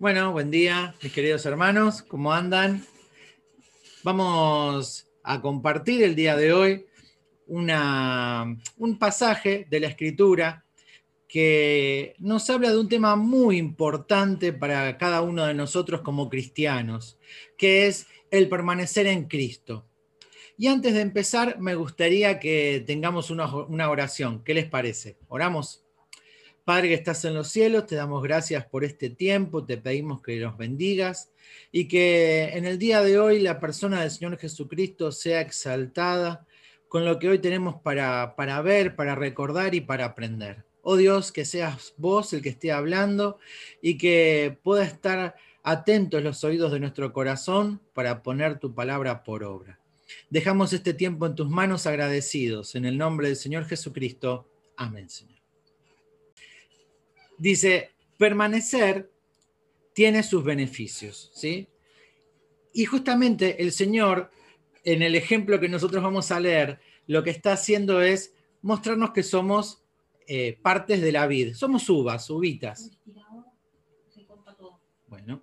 Bueno, buen día, mis queridos hermanos, ¿cómo andan? Vamos a compartir el día de hoy un pasaje de la Escritura que nos habla de un tema muy importante para cada uno de nosotros como cristianos, que es el permanecer en Cristo. Y antes de empezar, me gustaría que tengamos una, una oración. ¿Qué les parece? ¿Oramos? Padre que estás en los cielos, te damos gracias por este tiempo, te pedimos que los bendigas y que en el día de hoy la persona del Señor Jesucristo sea exaltada con lo que hoy tenemos para, para ver, para recordar y para aprender. Oh Dios, que seas vos el que esté hablando y que pueda estar atentos los oídos de nuestro corazón para poner tu palabra por obra. Dejamos este tiempo en tus manos agradecidos. En el nombre del Señor Jesucristo. Amén, Señor dice, permanecer tiene sus beneficios, ¿sí? Y justamente el Señor, en el ejemplo que nosotros vamos a leer, lo que está haciendo es mostrarnos que somos eh, partes de la vid. Somos uvas, uvitas. Bueno.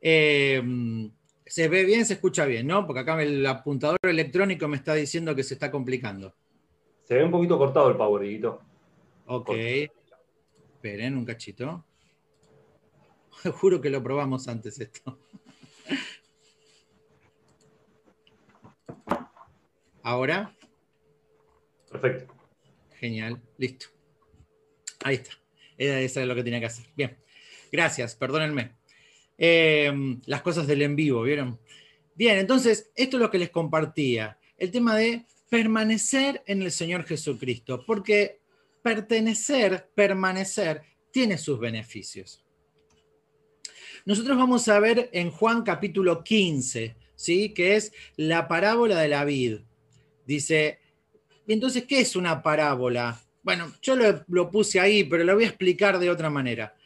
Em, se ve bien, se escucha bien, ¿no? Porque acá el apuntador electrónico me está diciendo que se está complicando. Se ve un poquito cortado el power, Ok. Esperen un cachito. Juro que lo probamos antes esto. Ahora. Perfecto. Genial, listo. Ahí está. Eso es lo que tenía que hacer. Bien. Gracias, perdónenme. Em, las cosas del en vivo, ¿vieron? Bien, entonces, esto es lo que les compartía. El tema de permanecer en el Señor Jesucristo. Porque pertenecer, permanecer, tiene sus beneficios. Nosotros vamos a ver en Juan capítulo 15, ¿sí? que es la parábola de la vid. Dice, entonces, ¿qué es una parábola? Bueno, yo lo, puse ahí, pero lo voy a explicar de otra manera.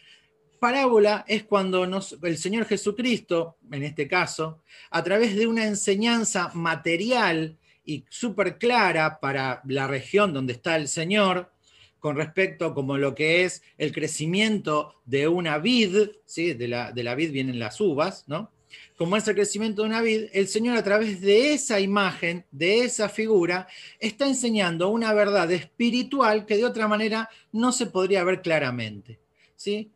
Parábola es cuando el Señor Jesucristo, en este caso, a través de una enseñanza material y súper clara para la región donde está el Señor, con respecto como lo que es el crecimiento de una vid, ¿sí? de, la, de la vid vienen las uvas, ¿no? Como es el crecimiento de una vid, el Señor a través de esa imagen, de esa figura, está enseñando una verdad espiritual que de otra manera no se podría ver claramente. ¿sí?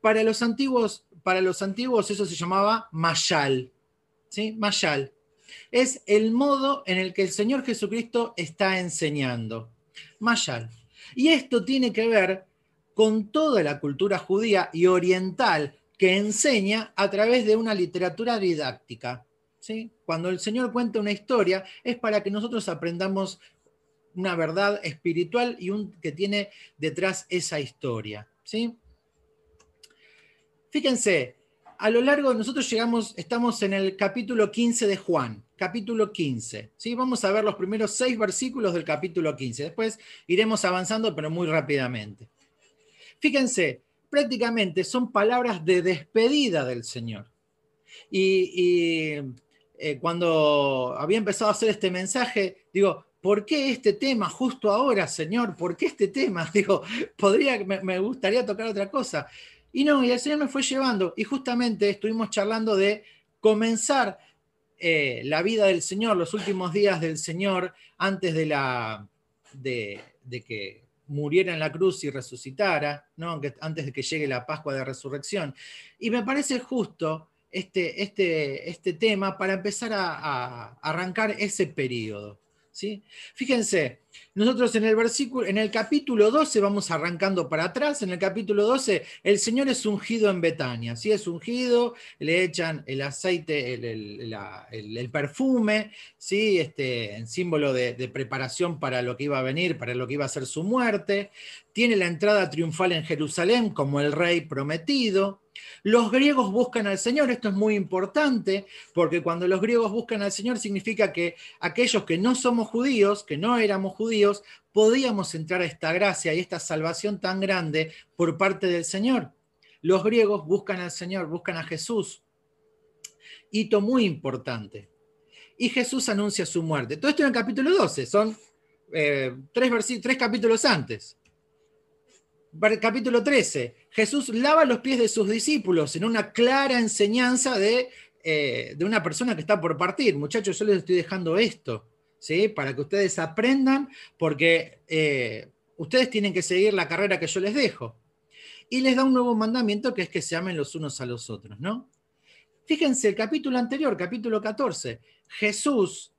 Para, los antiguos, para los antiguos eso se llamaba mayal. ¿sí? Mayal. Es el modo en el que el Señor Jesucristo está enseñando. Mayal. Y esto tiene que ver con toda la cultura judía y oriental que enseña a través de una literatura didáctica. ¿sí? Cuando el Señor cuenta una historia es para que nosotros aprendamos una verdad espiritual y un, que tiene detrás esa historia. ¿sí? Fíjense, a lo largo, nosotros llegamos, estamos en el capítulo 15 de Juan capítulo 15. ¿sí? Vamos a ver los primeros seis versículos del capítulo 15. Después iremos avanzando, pero muy rápidamente. Fíjense, prácticamente son palabras de despedida del Señor. Y, eh, cuando había empezado a hacer este mensaje, digo, ¿por qué este tema justo ahora, Señor? ¿Por qué este tema? Digo, podría, me, me gustaría tocar otra cosa. Y no, y el Señor me fue llevando. Y justamente estuvimos charlando de comenzar eh, la vida del Señor, los últimos días del Señor, antes de, que muriera en la cruz y resucitara, ¿no? antes de que llegue la Pascua de Resurrección. Y me parece justo este, este, este tema para empezar a arrancar ese periodo. Fíjense, nosotros en el versículo, en el capítulo 12 vamos arrancando para atrás, en el capítulo 12 el Señor es ungido en Betania, ¿sí? Es ungido, le echan el aceite, el, perfume, ¿sí? Este, en símbolo de, de preparación para lo que iba a venir, para lo que iba a ser su muerte, tiene la entrada triunfal en Jerusalén como el rey prometido, los griegos buscan al Señor, esto es muy importante, porque cuando los griegos buscan al Señor significa que aquellos que no somos judíos, que no éramos judíos, podíamos entrar a esta gracia y esta salvación tan grande por parte del Señor. Los griegos buscan al Señor, buscan a Jesús. Hito muy importante. Y Jesús anuncia su muerte. Todo esto en el capítulo 12, son eh, tres, tres capítulos antes. Capítulo 13. Jesús lava los pies de sus discípulos en una clara enseñanza de, eh, de una persona que está por partir. Muchachos, yo les estoy dejando esto, ¿sí? Para que ustedes aprendan, porque eh, ustedes tienen que seguir la carrera que yo les dejo. Y les da un nuevo mandamiento que es que se amen los unos a los otros, ¿no? Fíjense, el capítulo anterior, capítulo 14, Jesús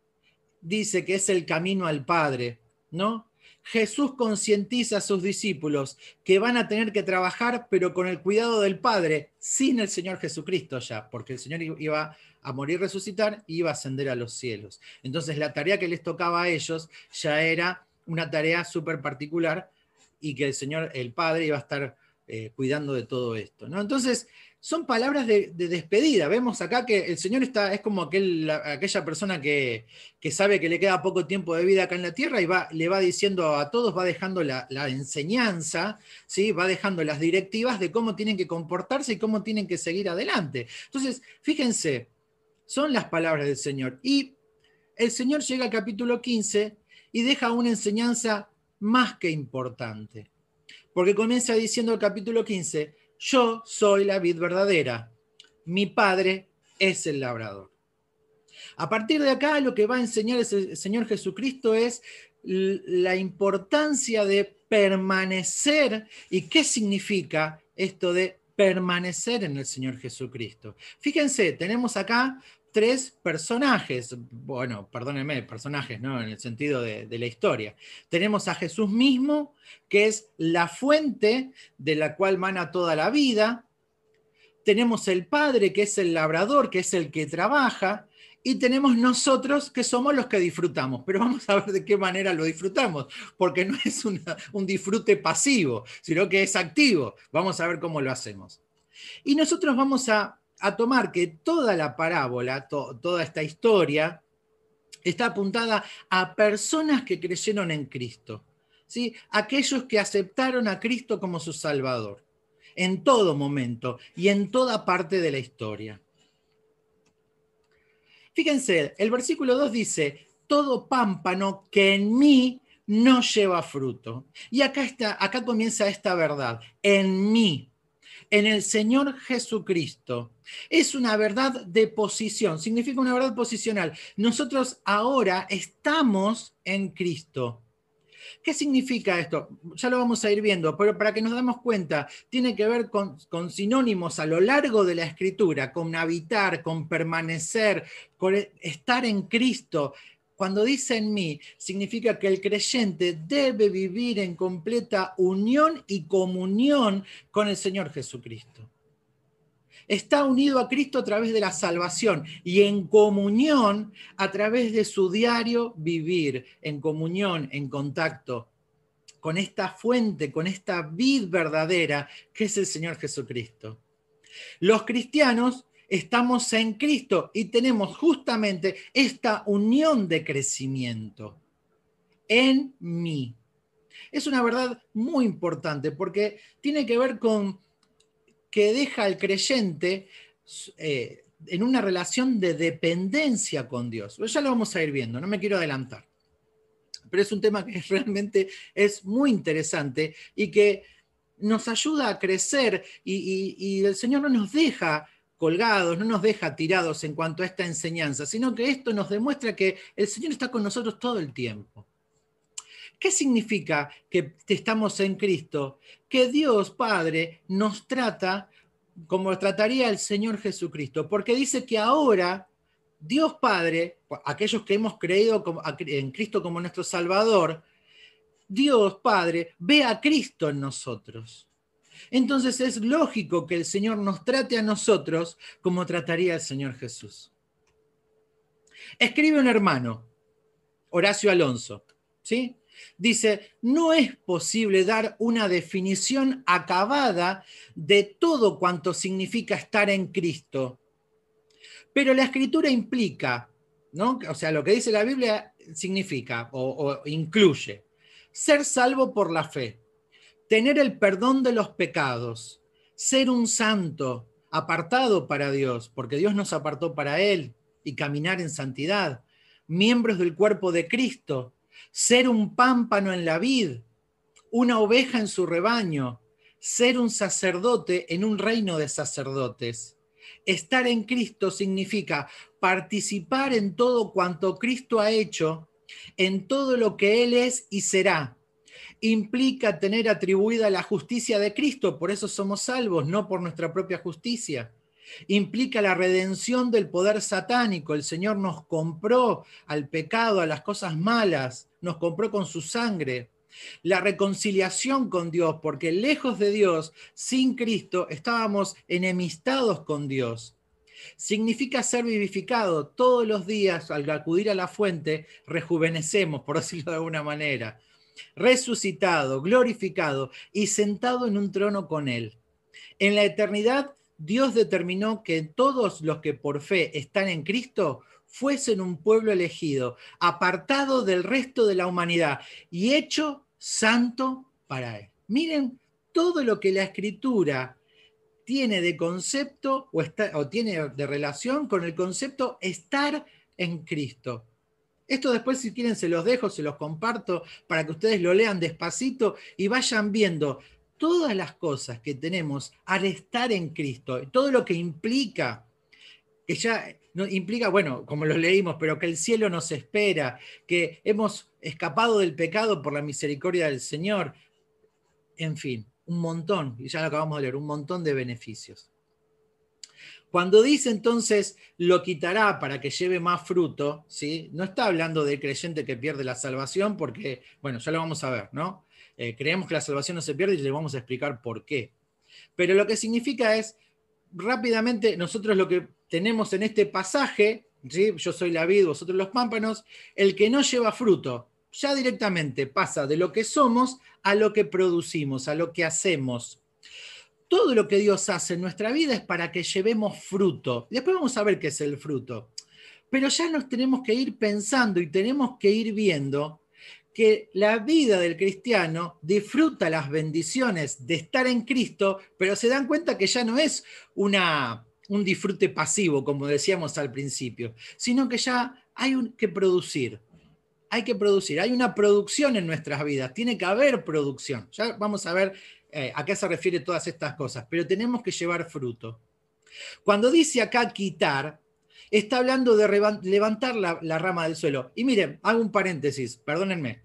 dice que es el camino al Padre, ¿no? Jesús concientiza a sus discípulos que van a tener que trabajar, pero con el cuidado del Padre, sin el Señor Jesucristo ya, porque el Señor iba a morir, resucitar y iba a ascender a los cielos. Entonces la tarea que les tocaba a ellos ya era una tarea súper particular y que el Señor, el Padre, iba a estar eh, cuidando de todo esto. ¿no? Entonces, son palabras de, despedida. Vemos acá que el Señor está, es como aquella persona que, sabe que le queda poco tiempo de vida acá en la tierra y va, le va diciendo a todos, va dejando la, enseñanza, ¿sí? va dejando las directivas de cómo tienen que comportarse y cómo tienen que seguir adelante. Entonces, fíjense, son las palabras del Señor. Y el Señor llega al capítulo 15 y deja una enseñanza más que importante. Porque comienza diciendo el capítulo 15, yo soy la vid verdadera, mi padre es el labrador. A partir de acá lo que va a enseñar el Señor Jesucristo es la importancia de permanecer y qué significa esto de permanecer en el Señor Jesucristo. Fíjense, tenemos acá tres personajes, bueno, perdónenme, personajes, ¿no? En el sentido de, la historia. Tenemos a Jesús mismo, que es la fuente de la cual mana toda la vida. Tenemos el Padre, que es el labrador, que es el que trabaja. Y tenemos nosotros, que somos los que disfrutamos. Pero vamos a ver de qué manera lo disfrutamos, porque no es un disfrute pasivo, sino que es activo. Vamos a ver cómo lo hacemos. Y nosotros vamos a a tomar que toda la parábola, toda esta historia, está apuntada a personas que creyeron en Cristo, ¿sí? aquellos que aceptaron a Cristo como su Salvador, en todo momento y en toda parte de la historia. Fíjense, el versículo 2 dice, todo pámpano que en mí no lleva fruto. Y acá, está, acá comienza esta verdad, en mí en el Señor Jesucristo. Es una verdad de posición, significa una verdad posicional. Nosotros ahora estamos en Cristo. ¿Qué significa esto? Ya lo vamos a ir viendo, pero para que nos demos cuenta, tiene que ver con, con, sinónimos a lo largo de la escritura, con habitar, con permanecer, con estar en Cristo. Cuando dice en mí, significa que el creyente debe vivir en completa unión y comunión con el Señor Jesucristo. Está unido a Cristo a través de la salvación y en comunión a través de su diario vivir, en comunión, en contacto con esta fuente, con esta vid verdadera que es el Señor Jesucristo. Los cristianos estamos en Cristo y tenemos justamente esta unión de crecimiento en mí. Es una verdad muy importante porque tiene que ver con que deja al creyente eh, en una relación de dependencia con Dios. ya lo vamos a ir viendo, no me quiero adelantar. Pero es un tema que realmente es muy interesante y que nos ayuda a crecer y, y el Señor no nos deja colgados, no nos deja tirados en cuanto a esta enseñanza, sino que esto nos demuestra que el Señor está con nosotros todo el tiempo. ¿Qué significa que estamos en Cristo? Que Dios Padre nos trata como trataría el Señor Jesucristo, porque dice que ahora Dios Padre, aquellos que hemos creído en Cristo como nuestro Salvador, Dios Padre ve a Cristo en nosotros. Entonces es lógico que el Señor nos trate a nosotros como trataría el Señor Jesús. Escribe un hermano, Horacio Alonso, ¿sí? Dice, no es posible dar una definición acabada de todo cuanto significa estar en Cristo. Pero la escritura implica, ¿no? O sea, lo que dice la Biblia significa o, o incluye ser salvo por la fe, tener el perdón de los pecados, ser un santo, apartado para Dios, porque Dios nos apartó para Él, y caminar en santidad, miembros del cuerpo de Cristo, ser un pámpano en la vid, una oveja en su rebaño, ser un sacerdote en un reino de sacerdotes. Estar en Cristo significa participar en todo cuanto Cristo ha hecho, en todo lo que Él es y será. Implica tener atribuida la justicia de Cristo, por eso somos salvos, no por nuestra propia justicia. Implica la redención del poder satánico. El Señor nos compró al pecado, a las cosas malas, nos compró con su sangre la reconciliación con Dios, porque lejos de Dios, sin Cristo, estábamos enemistados con Dios. Significa ser vivificado. Todos los días, al acudir a la fuente, rejuvenecemos, por decirlo de alguna manera. Resucitado, glorificado y sentado en un trono con Él. En la eternidad, Dios determinó que todos los que por fe están en Cristo fuesen un pueblo elegido, apartado del resto de la humanidad y hecho santo para Él. Miren todo lo que la escritura tiene de concepto o, o tiene de relación con el concepto estar en Cristo. Esto después, si quieren, se los dejo, se los comparto para que ustedes lo lean despacito y vayan viendo todas las cosas que tenemos al estar en Cristo, todo lo que implica, que ya no, implica, bueno, como lo leímos, pero que el cielo nos espera, que hemos escapado del pecado por la misericordia del Señor. En fin, un montón, y ya lo acabamos de leer, un montón de beneficios. Cuando dice entonces lo quitará para que lleve más fruto, ¿sí? no está hablando del creyente que pierde la salvación, porque, bueno, ya lo vamos a ver, ¿no? Eh, creemos que la salvación no se pierde y le vamos a explicar por qué. Pero lo que significa es, rápidamente, nosotros lo que tenemos en este pasaje, ¿sí? yo soy la vid, vosotros los pámpanos, el que no lleva fruto, ya directamente pasa de lo que somos a lo que producimos, a lo que hacemos. Todo lo que Dios hace en nuestra vida es para que llevemos fruto. Después vamos a ver qué es el fruto. Pero ya nos tenemos que ir pensando y tenemos que ir viendo que la vida del cristiano disfruta las bendiciones de estar en Cristo, pero se dan cuenta que ya no es una un disfrute pasivo, como decíamos al principio, sino que ya hay que producir. Hay que producir, hay una producción en nuestras vidas, tiene que haber producción. Ya vamos a ver eh, a qué se refiere todas estas cosas, pero tenemos que llevar fruto. Cuando dice acá quitar, está hablando de levantar la, la rama del suelo. Y miren, hago un paréntesis, perdónenme.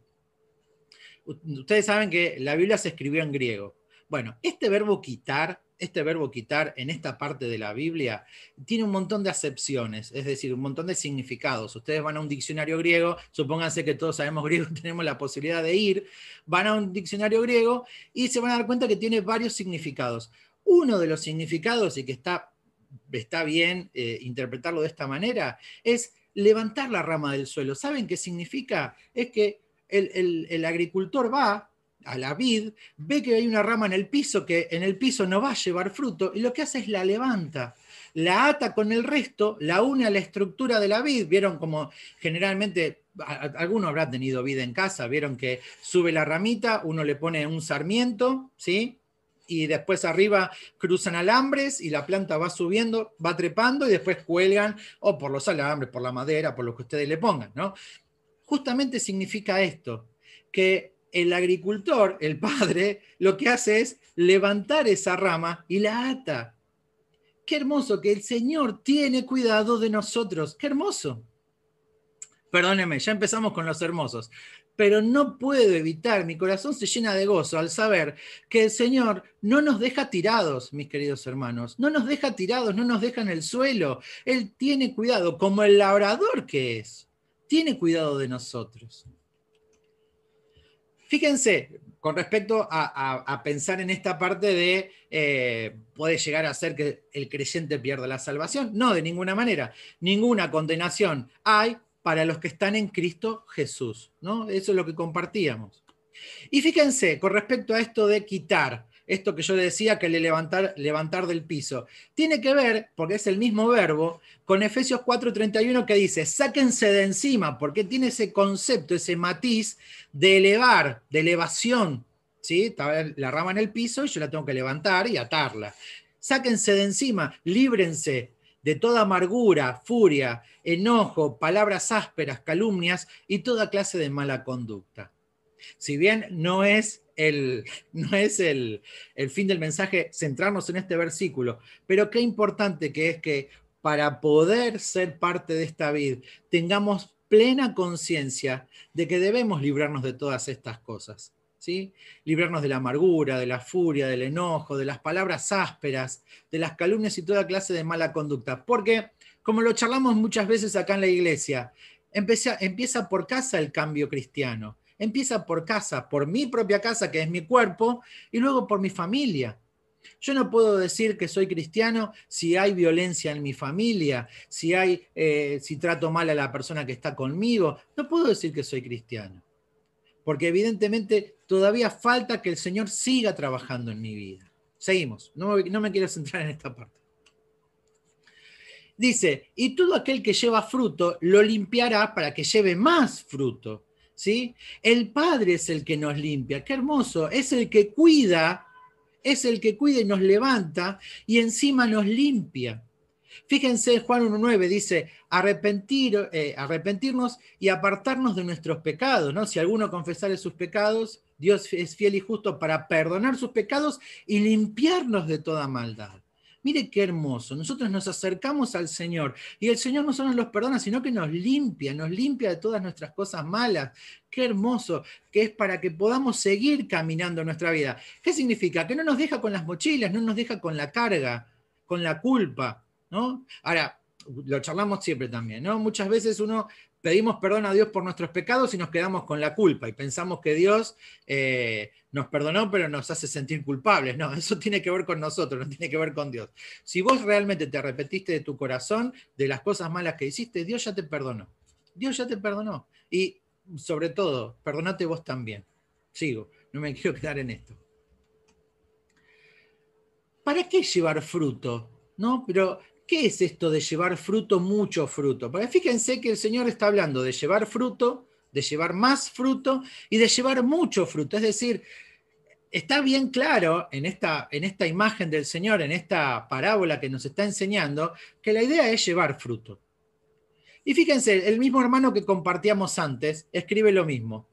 Ustedes saben que la Biblia se escribió en griego. Bueno, este verbo quitar este verbo quitar en esta parte de la Biblia tiene un montón de acepciones, es decir, un montón de significados. Ustedes van a un diccionario griego, supónganse que todos sabemos griego, tenemos la posibilidad de ir, van a un diccionario griego y se van a dar cuenta que tiene varios significados. Uno de los significados, y que está, está bien eh, interpretarlo de esta manera, es levantar la rama del suelo. ¿Saben qué significa? Es que el agricultor va, a la vid, ve que hay una rama en el piso que en el piso no va a llevar fruto y lo que hace es la levanta, la ata con el resto, la une a la estructura de la vid. Vieron como generalmente, alguno habrá tenido vid en casa, vieron que sube la ramita, uno le pone un sarmiento, ¿sí? Y después arriba cruzan alambres y la planta va subiendo, va trepando y después cuelgan o por los alambres, por la madera, por lo que ustedes le pongan, ¿no? Justamente significa esto, que el agricultor, el padre, lo que hace es levantar esa rama y la ata. Qué hermoso que el Señor tiene cuidado de nosotros. Qué hermoso. Perdóneme, ya empezamos con los hermosos. Pero no puedo evitar, mi corazón se llena de gozo al saber que el Señor no nos deja tirados, mis queridos hermanos. No nos deja tirados, no nos deja en el suelo. Él tiene cuidado, como el labrador que es. Tiene cuidado de nosotros. Fíjense, con respecto a, pensar en esta parte de eh, puede llegar a ser que el creyente pierda la salvación. No, de ninguna manera. Ninguna condenación hay para los que están en Cristo Jesús. ¿no? Eso es lo que compartíamos. Y fíjense, con respecto a esto de quitar, esto que yo decía que le levantar, levantar del piso. Tiene que ver, porque es el mismo verbo, con Efesios 4:31 que dice, sáquense de encima, porque tiene ese concepto, ese matiz de elevar, de elevación. ¿sí? La rama en el piso y yo la tengo que levantar y atarla. Sáquense de encima, líbrense de toda amargura, furia, enojo, palabras ásperas, calumnias y toda clase de mala conducta. Si bien no es el, no es el, el fin del mensaje centrarnos en este versículo, pero qué importante que es que para poder ser parte de esta vida tengamos plena conciencia de que debemos librarnos de todas estas cosas. ¿sí? Librarnos de la amargura, de la furia, del enojo, de las palabras ásperas, de las calumnias y toda clase de mala conducta. Porque, como lo charlamos muchas veces acá en la iglesia, empieza, empieza por casa el cambio cristiano. Empieza por casa, por mi propia casa, que es mi cuerpo, y luego por mi familia. Yo no puedo decir que soy cristiano si hay violencia en mi familia, si, hay, eh, si trato mal a la persona que está conmigo. No puedo decir que soy cristiano. Porque evidentemente todavía falta que el Señor siga trabajando en mi vida. Seguimos, no, no me quiero centrar en esta parte. Dice, y todo aquel que lleva fruto lo limpiará para que lleve más fruto. ¿Sí? El Padre es el que nos limpia, qué hermoso, es el que cuida es el que cuida y nos levanta y encima nos limpia. Fíjense, Juan 1.9 dice, arrepentir, eh, arrepentirnos y apartarnos de nuestros pecados. ¿no? Si alguno confesare sus pecados, Dios es fiel y justo para perdonar sus pecados y limpiarnos de toda maldad. Mire qué hermoso. Nosotros nos acercamos al Señor y el Señor no solo nos perdona, sino que nos limpia, nos limpia de todas nuestras cosas malas. Qué hermoso que es para que podamos seguir caminando nuestra vida. ¿Qué significa? Que no nos deja con las mochilas, no nos deja con la carga, con la culpa, ¿no? Ahora, lo charlamos siempre también, ¿no? Muchas veces uno pedimos perdón a Dios por nuestros pecados y nos quedamos con la culpa y pensamos que Dios eh, nos perdonó pero nos hace sentir culpables. No, eso tiene que ver con nosotros, no tiene que ver con Dios. Si vos realmente te arrepentiste de tu corazón, de las cosas malas que hiciste, Dios ya te perdonó. Dios ya te perdonó. Y sobre todo, perdonate vos también. Sigo, no me quiero quedar en esto. ¿Para qué llevar fruto? ¿No? Pero ¿Qué es esto de llevar fruto, mucho fruto? Porque fíjense que el Señor está hablando de llevar fruto, de llevar más fruto y de llevar mucho fruto. Es decir, está bien claro en esta, en esta imagen del Señor, en esta parábola que nos está enseñando, que la idea es llevar fruto. Y fíjense, el mismo hermano que compartíamos antes escribe lo mismo.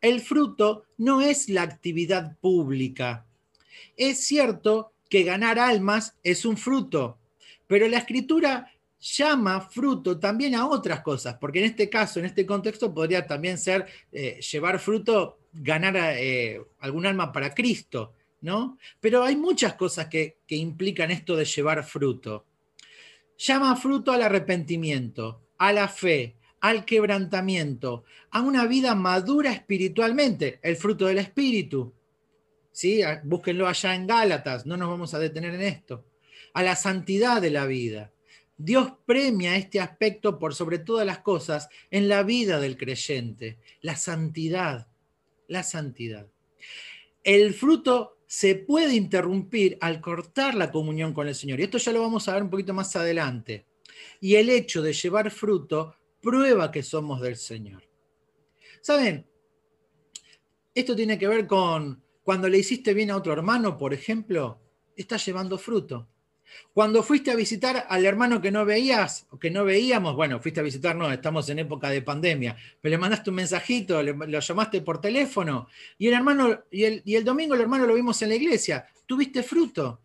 El fruto no es la actividad pública. Es cierto que ganar almas es un fruto, pero la escritura llama fruto también a otras cosas, porque en este caso, en este contexto, podría también ser eh, llevar fruto, ganar eh, algún alma para Cristo, ¿no? Pero hay muchas cosas que, que implican esto de llevar fruto. Llama fruto al arrepentimiento, a la fe, al quebrantamiento, a una vida madura espiritualmente, el fruto del espíritu. ¿Sí? Búsquenlo allá en Gálatas, no nos vamos a detener en esto a la santidad de la vida. Dios premia este aspecto por sobre todas las cosas en la vida del creyente, la santidad, la santidad. El fruto se puede interrumpir al cortar la comunión con el Señor. Y esto ya lo vamos a ver un poquito más adelante. Y el hecho de llevar fruto prueba que somos del Señor. ¿Saben? Esto tiene que ver con cuando le hiciste bien a otro hermano, por ejemplo, está llevando fruto. Cuando fuiste a visitar al hermano que no veías, o que no veíamos, bueno, fuiste a visitar, no, estamos en época de pandemia, pero le mandaste un mensajito, lo llamaste por teléfono, y el hermano, y el, y el domingo el hermano lo vimos en la iglesia, tuviste fruto.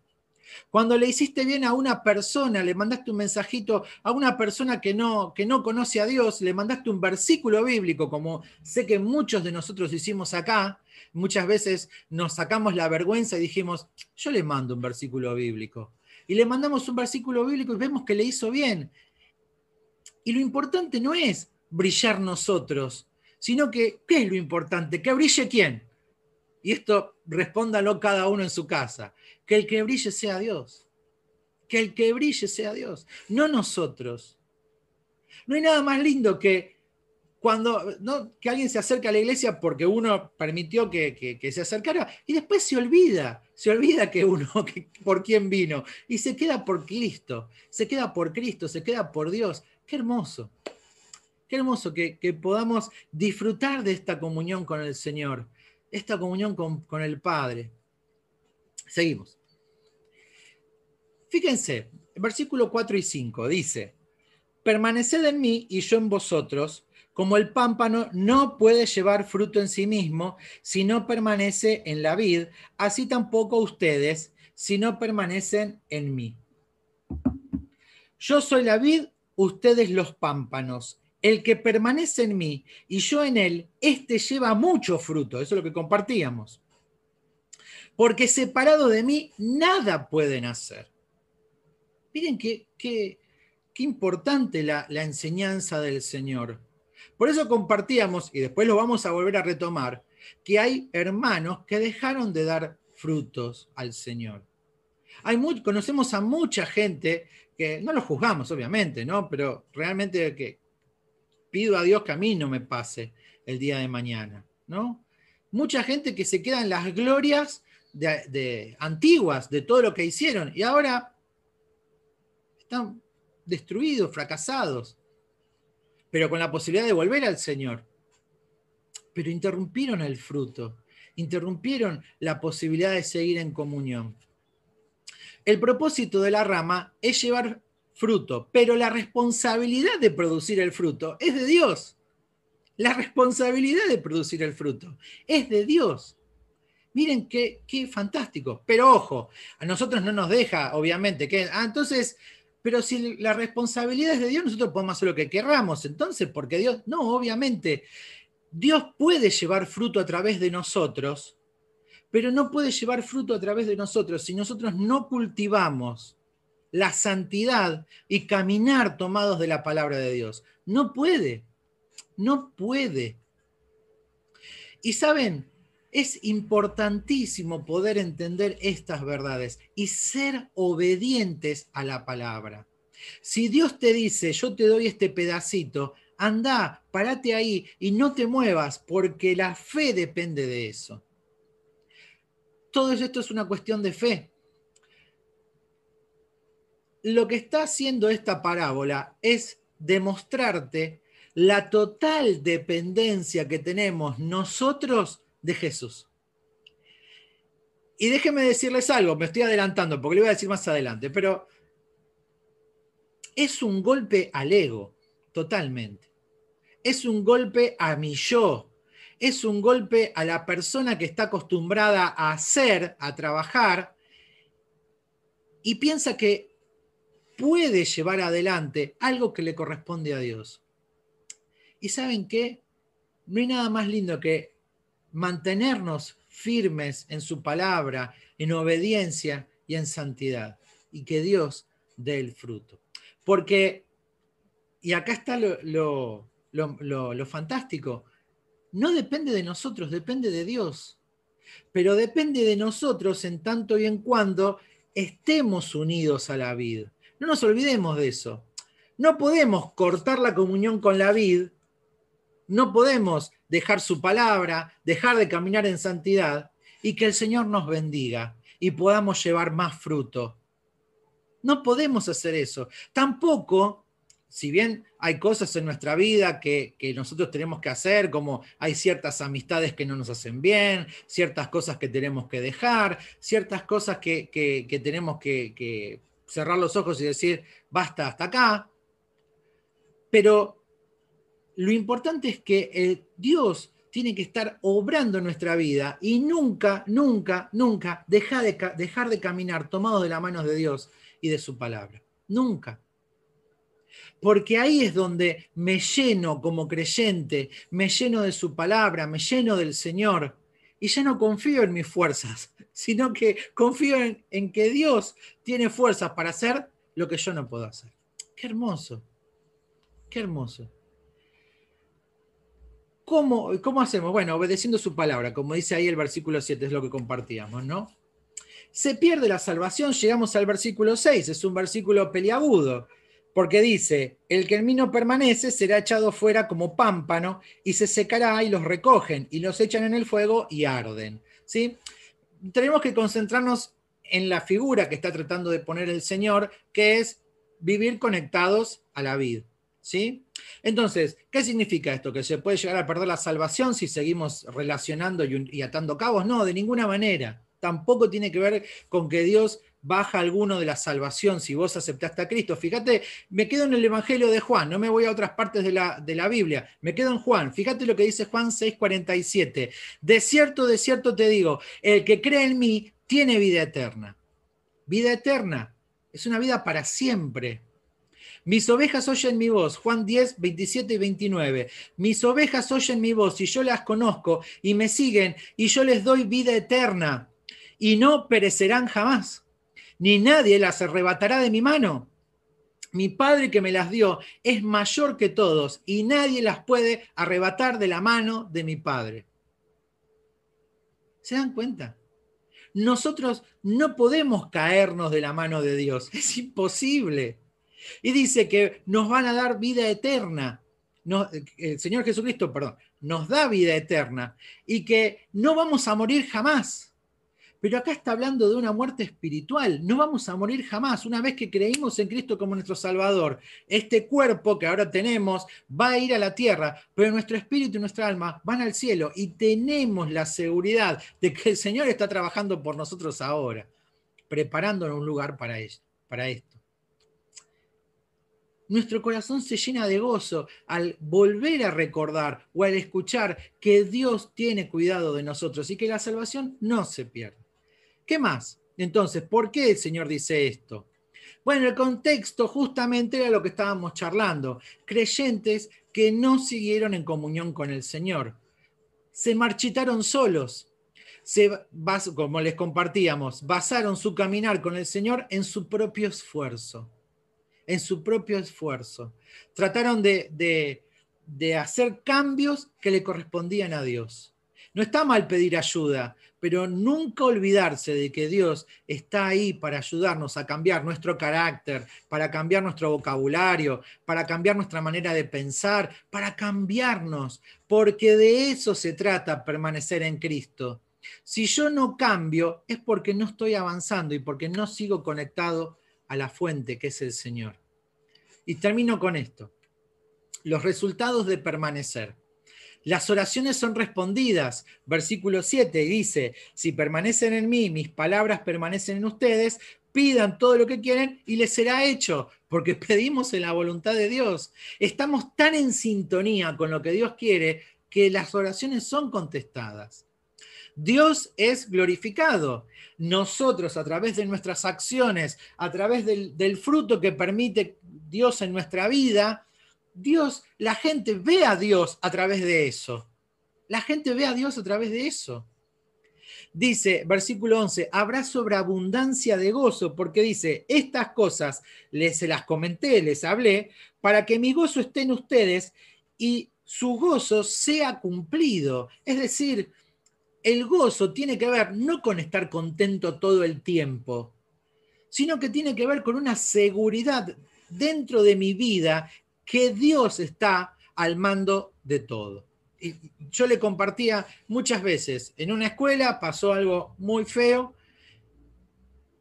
Cuando le hiciste bien a una persona, le mandaste un mensajito a una persona que no, que no conoce a Dios, le mandaste un versículo bíblico, como sé que muchos de nosotros hicimos acá, muchas veces nos sacamos la vergüenza y dijimos, yo le mando un versículo bíblico y le mandamos un versículo bíblico y vemos que le hizo bien. Y lo importante no es brillar nosotros, sino que, ¿qué es lo importante? ¿Que brille quién? Y esto respóndalo cada uno en su casa. Que el que brille sea Dios. Que el que brille sea Dios, no nosotros. No hay nada más lindo que cuando que alguien se acerca a la iglesia porque uno permitió que, se acercara y después se olvida, se olvida que uno, por quién vino y se queda por Cristo, se queda por Cristo, se queda por Dios. Qué hermoso, qué hermoso que, podamos disfrutar de esta comunión con el Señor, esta comunión con, con el Padre. Seguimos. Fíjense, versículo 4 y 5 dice, permaneced en mí y yo en vosotros Como el pámpano no puede llevar fruto en sí mismo si no permanece en la vid, así tampoco ustedes si no permanecen en mí. Yo soy la vid, ustedes los pámpanos. El que permanece en mí y yo en él, éste lleva mucho fruto. Eso es lo que compartíamos. Porque separado de mí, nada pueden hacer. Miren qué, qué, importante la, la enseñanza del Señor. Por eso compartíamos, y después lo vamos a volver a retomar, que hay hermanos que dejaron de dar frutos al Señor. Hay conocemos a mucha gente que no lo juzgamos, obviamente, ¿no? Pero realmente que pido a Dios que a mí no me pase el día de mañana, ¿no? Mucha gente que se queda en las glorias de, antiguas de todo lo que hicieron y ahora están destruidos, fracasados pero con la posibilidad de volver al Señor. Pero interrumpieron el fruto, interrumpieron la posibilidad de seguir en comunión. El propósito de la rama es llevar fruto, pero la responsabilidad de producir el fruto es de Dios. La responsabilidad de producir el fruto es de Dios. Miren qué, qué fantástico. Pero ojo, a nosotros no nos deja, obviamente, que, ah, entonces pero si la responsabilidad es de Dios, nosotros podemos hacer lo que querramos. Entonces, porque Dios, no, obviamente, Dios puede llevar fruto a través de nosotros, pero no puede llevar fruto a través de nosotros si nosotros no cultivamos la santidad y caminar tomados de la palabra de Dios. No puede, no puede. Y saben, es importantísimo poder entender estas verdades y ser obedientes a la palabra. Si Dios te dice, yo te doy este pedacito, anda, párate ahí y no te muevas porque la fe depende de eso. Todo esto es una cuestión de fe. Lo que está haciendo esta parábola es demostrarte la total dependencia que tenemos nosotros de Jesús. Y déjenme decirles algo, me estoy adelantando porque le voy a decir más adelante, pero es un golpe al ego, totalmente. Es un golpe a mi yo. Es un golpe a la persona que está acostumbrada a hacer, a trabajar, y piensa que puede llevar adelante algo que le corresponde a Dios. ¿Y saben qué? No hay nada más lindo que mantenernos firmes en su palabra, en obediencia y en santidad, y que Dios dé el fruto. Porque, y acá está lo, fantástico, no depende de nosotros, depende de Dios. Pero depende de nosotros en tanto y en cuando estemos unidos a la vid. No nos olvidemos de eso. No podemos cortar la comunión con la vid, no podemos dejar su palabra, dejar de caminar en santidad y que el Señor nos bendiga y podamos llevar más fruto. No podemos hacer eso. Tampoco, si bien hay cosas en nuestra vida que, nosotros tenemos que hacer, como hay ciertas amistades que no nos hacen bien, ciertas cosas que tenemos que dejar, ciertas cosas que, que tenemos que cerrar los ojos y decir, basta hasta acá. Pero lo importante es que eh, Dios tiene que estar obrando en nuestra vida y nunca, nunca, nunca dejar de, dejar de caminar tomados de las manos de Dios y de su palabra. Nunca. Porque ahí es donde me lleno como creyente, me lleno de su palabra, me lleno del Señor y ya no confío en mis fuerzas, sino que confío en que Dios tiene fuerzas para hacer lo que yo no puedo hacer. Qué hermoso, qué hermoso. ¿Cómo, hacemos? Bueno, obedeciendo su palabra, como dice ahí el versículo 7, es lo que compartíamos, ¿no? Se pierde la salvación, llegamos al versículo 6, es un versículo peliagudo, porque dice, el que en mí no permanece será echado fuera como pámpano y se secará y los recogen y los echan en el fuego y arden. ¿sí? Tenemos que concentrarnos en la figura que está tratando de poner el Señor, que es vivir conectados a la vida. ¿Sí? Entonces, ¿qué significa esto? ¿Que se puede llegar a perder la salvación si seguimos relacionando y, atando cabos? No, de ninguna manera. Tampoco tiene que ver con que Dios baja alguno de la salvación si vos aceptaste a Cristo. Fíjate, me quedo en el Evangelio de Juan, no me voy a otras partes de la, de la Biblia, me quedo en Juan. Fíjate lo que dice Juan 6:47. De cierto, de cierto te digo, el que cree en mí tiene vida eterna. Vida eterna es una vida para siempre. Mis ovejas oyen mi voz, Juan 10, 27 y 29. Mis ovejas oyen mi voz y yo las conozco y me siguen y yo les doy vida eterna y no perecerán jamás, ni nadie las arrebatará de mi mano. Mi Padre que me las dio es mayor que todos y nadie las puede arrebatar de la mano de mi Padre. ¿Se dan cuenta? Nosotros no podemos caernos de la mano de Dios, es imposible. Y dice que nos van a dar vida eterna. el Señor Jesucristo, perdón, nos da vida eterna y que no vamos a morir jamás. Pero acá está hablando de una muerte espiritual. No vamos a morir jamás. Una vez que creímos en Cristo como nuestro Salvador, este cuerpo que ahora tenemos va a ir a la tierra, pero nuestro espíritu y nuestra alma van al cielo y tenemos la seguridad de que el Señor está trabajando por nosotros ahora, preparándonos un lugar para, para esto nuestro corazón se llena de gozo al volver a recordar o al escuchar que Dios tiene cuidado de nosotros y que la salvación no se pierde. ¿Qué más? Entonces, ¿por qué el Señor dice esto? Bueno, el contexto justamente era lo que estábamos charlando. Creyentes que no siguieron en comunión con el Señor. Se marchitaron solos. Se, como les compartíamos, basaron su caminar con el Señor en su propio esfuerzo en su propio esfuerzo. Trataron de, hacer cambios que le correspondían a Dios. No está mal pedir ayuda, pero nunca olvidarse de que Dios está ahí para ayudarnos a cambiar nuestro carácter, para cambiar nuestro vocabulario, para cambiar nuestra manera de pensar, para cambiarnos, porque de eso se trata permanecer en Cristo. Si yo no cambio es porque no estoy avanzando y porque no sigo conectado a la fuente que es el Señor. Y termino con esto. Los resultados de permanecer. Las oraciones son respondidas. Versículo 7 dice, si permanecen en mí, mis palabras permanecen en ustedes, pidan todo lo que quieren y les será hecho, porque pedimos en la voluntad de Dios. Estamos tan en sintonía con lo que Dios quiere que las oraciones son contestadas. Dios es glorificado. Nosotros a través de nuestras acciones, a través del, fruto que permite Dios en nuestra vida, Dios, la gente ve a Dios a través de eso. La gente ve a Dios a través de eso. Dice, versículo 11, habrá sobreabundancia de gozo, porque dice, estas cosas les se las comenté, les hablé, para que mi gozo esté en ustedes y su gozo sea cumplido. Es decir, el gozo tiene que ver no con estar contento todo el tiempo, sino que tiene que ver con una seguridad dentro de mi vida que Dios está al mando de todo. Y yo le compartía muchas veces, en una escuela pasó algo muy feo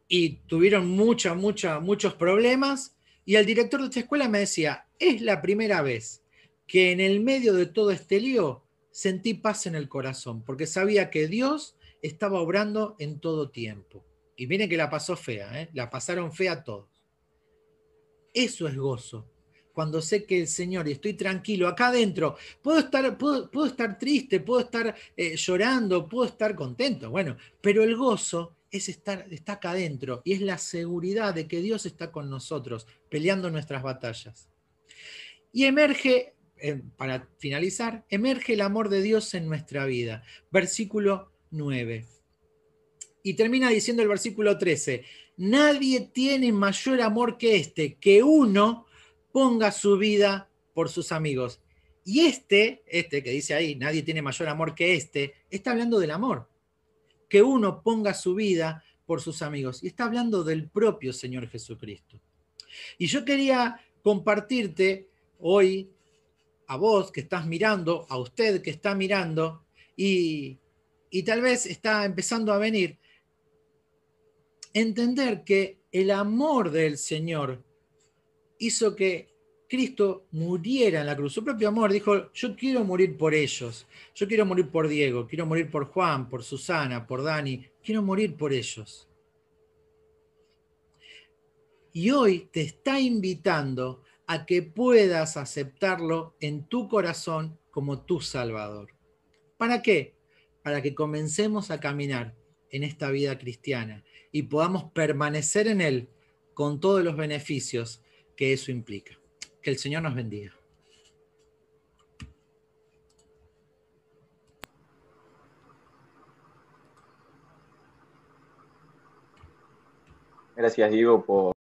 y tuvieron mucha, mucha, muchos problemas y el director de esta escuela me decía, es la primera vez que en el medio de todo este lío sentí paz en el corazón, porque sabía que Dios estaba obrando en todo tiempo. Y miren que la pasó fea, ¿eh? la pasaron fea todos. Eso es gozo. Cuando sé que el Señor y estoy tranquilo acá adentro, puedo estar, puedo, estar triste, puedo estar eh, llorando, puedo estar contento. Bueno, pero el gozo es estar, está acá adentro y es la seguridad de que Dios está con nosotros peleando nuestras batallas. Y emerge para finalizar, emerge el amor de Dios en nuestra vida. Versículo 9. Y termina diciendo el versículo 13, nadie tiene mayor amor que este, que uno ponga su vida por sus amigos. Y este, este que dice ahí, nadie tiene mayor amor que este, está hablando del amor. Que uno ponga su vida por sus amigos. Y está hablando del propio Señor Jesucristo. Y yo quería compartirte hoy a vos que estás mirando, a usted que está mirando y, tal vez está empezando a venir, entender que el amor del Señor hizo que Cristo muriera en la cruz. Su propio amor dijo, yo quiero morir por ellos, yo quiero morir por Diego, quiero morir por Juan, por Susana, por Dani, quiero morir por ellos. Y hoy te está invitando a que puedas aceptarlo en tu corazón como tu Salvador. ¿Para qué? Para que comencemos a caminar en esta vida cristiana y podamos permanecer en Él con todos los beneficios que eso implica. Que el Señor nos bendiga. Gracias, Diego, por